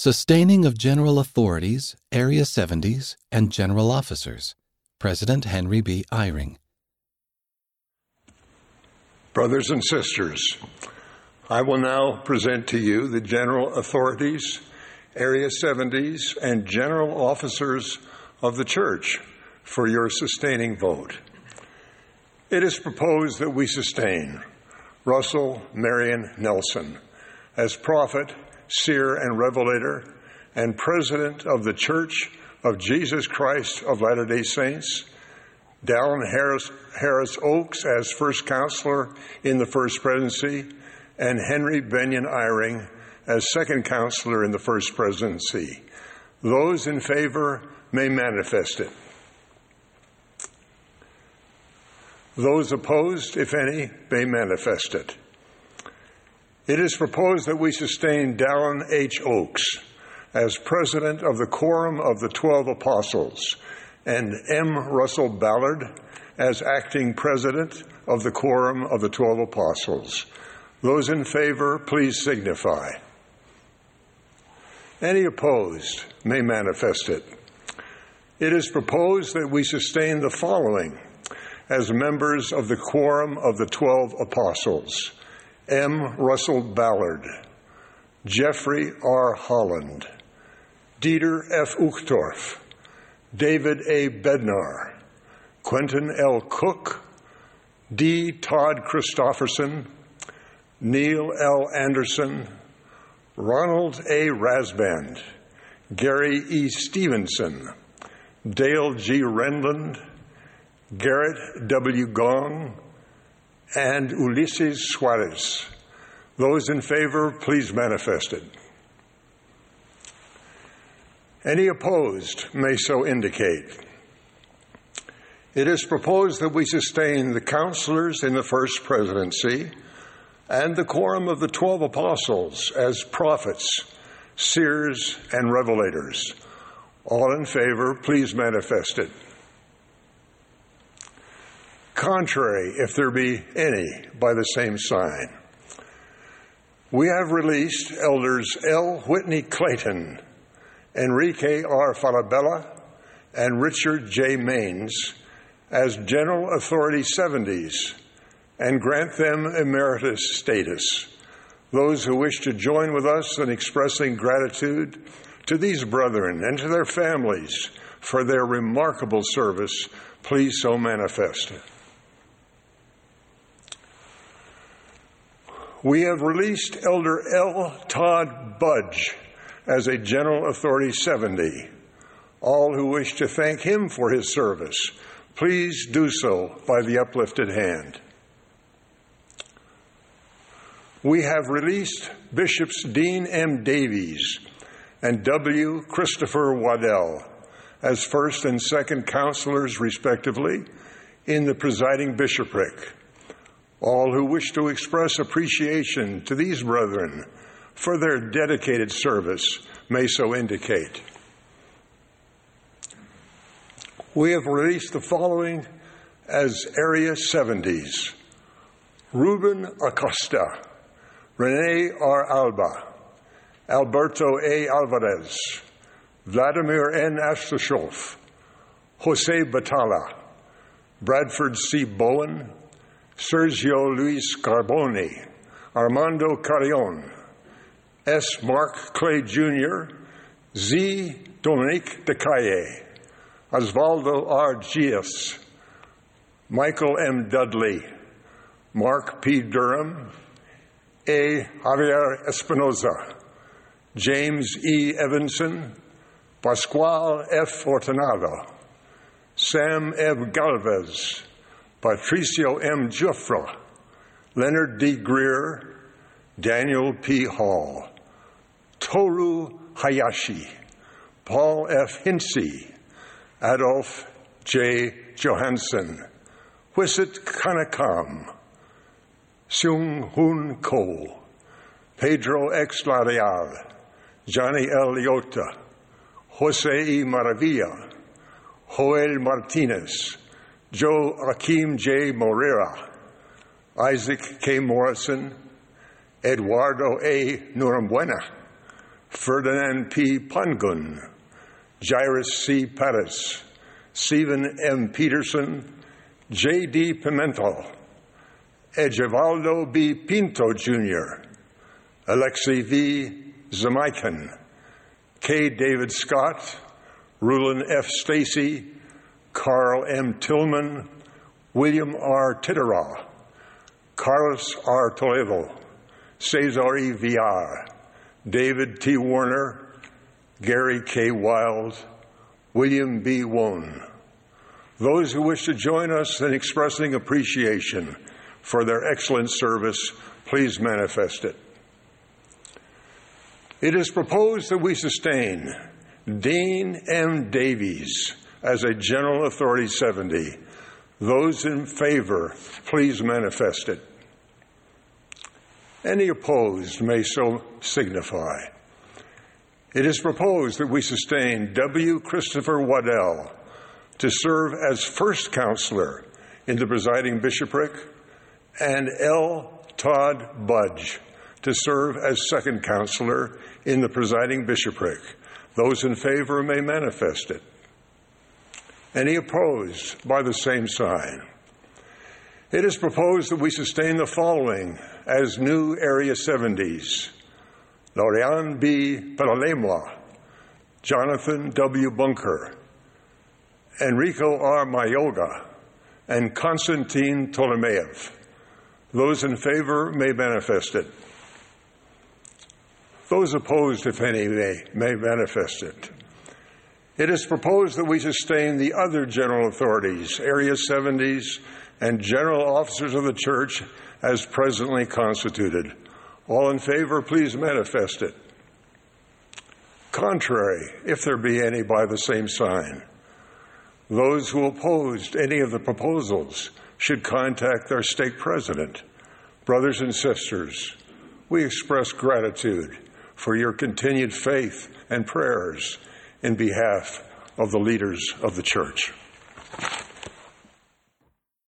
Sustaining of General Authorities, Area 70s, and General Officers. President Henry B. Eyring. Brothers and sisters, I will now present to you the general authorities, Area 70s, and general officers of the Church for your sustaining vote. It is proposed that we sustain Russell Marion Nelson as prophet, seer, and revelator, and president of the Church of Jesus Christ of Latter day Saints, Dallin Harris, Harris Oaks as first counselor in the first presidency, and Henry Bennion Eyring as second counselor in the first presidency. Those in favor may manifest it. Those opposed, if any, may manifest it. It is proposed that we sustain Dallin H. Oaks as president of the Quorum of the Twelve Apostles and M. Russell Ballard as acting president of the Quorum of the Twelve Apostles. Those in favor, please signify. Any opposed may manifest it. It is proposed that we sustain the following as members of the Quorum of the Twelve Apostles M. Russell Ballard, Jeffrey R. Holland, Dieter F. Uchtdorf, David A. Bednar, Quentin L. Cook, D. Todd Christofferson, Neil L. Andersen, Ronald A. Rasband, Gary E. Stevenson, Dale G. Renlund, Garrett W. Gong, and Ulisses Soares. Those in favor, please manifest it. Any opposed may so indicate. It is proposed that we sustain the counselors in the first presidency and the quorum of the twelve apostles as prophets, seers, and revelators. All in favor, please manifest it contrary, if there be any, by the same sign. We have released elders L. Whitney Clayton, Enrique R. Falabella, and Richard J. Maynes as General Authority 70s and grant them emeritus status. Those who wish to join with us in expressing gratitude to these brethren and to their families for their remarkable service, please so manifest. We have released Elder L. Todd Budge as a General Authority 70. All who wish to thank him for his service, please do so by the uplifted hand. We have released Bishops Dean M. Davies and W. Christopher Waddell as first and second counselors, respectively, in the presiding bishopric. All who wish to express appreciation to these brethren for their dedicated service may so indicate. We have released the following as Area 70s Ruben Acosta, Rene R. Alba, Alberto A. Alvarez, Vladimir N. Astashov, Jose Batala, Bradford C. Bowen, Sergio Luis Carboni, Armando Carrion, S. Mark Clay Jr., Z. Dominique Decaye, Osvaldo R. Gias, Michael M. Dudley, Mark P. Durham, A. Javier Espinoza, James E. Evanson, Pascual F. Fortunado, Sam Eb Galvez, Patricio M. Jufra, Leonard D. Greer, Daniel P. Hall, Toru Hayashi, Paul F. Hinsey, Adolf J. Johansson, Wisit Kanakam, Seung Hoon Ko, Pedro X. Lareal, Johnny L. Liotta, Jose E. Maravilla, Joel Martinez, Joe Akeem J. Morera, Isaac K. Morrison, Eduardo A. Norambuena, Ferdinand P. Pangun, Jairus C. Perez, Stephen M. Peterson, J.D. Pimentel, Ejevaldo B. Pinto Jr., Alexei V. Zamaikin, K. David Scott, Rulon F. Stacy, Carl M. Tillman, William R. Titterah, Carlos R. Toledo, Cesar E. Villar, David T. Warner, Gary K. Wild, William B. Wone. Those who wish to join us in expressing appreciation for their excellent service, please manifest it. It is proposed that we sustain Dean M. Davies as a General Authority 70. Those in favor, please manifest it. Any opposed may so signify. It is proposed that we sustain W. Christopher Waddell to serve as first counselor in the presiding bishopric and L. Todd Budge to serve as second counselor in the presiding bishopric. Those in favor may manifest it. Any opposed by the same sign. It is proposed that we sustain the following as new Area 70s Lorian B. Palalemwa, Jonathan W. Bunker, Enrico R. Mayoga, and Konstantin Ptolemaev. Those in favor may manifest it. Those opposed, if any, may, may manifest it. It is proposed that we sustain the other general authorities, Area 70s, and general officers of the church as presently constituted. All in favor, please manifest it. Contrary, if there be any, by the same sign. Those who opposed any of the proposals should contact their stake president. Brothers and sisters, we express gratitude for your continued faith and prayers in behalf of the leaders of the church.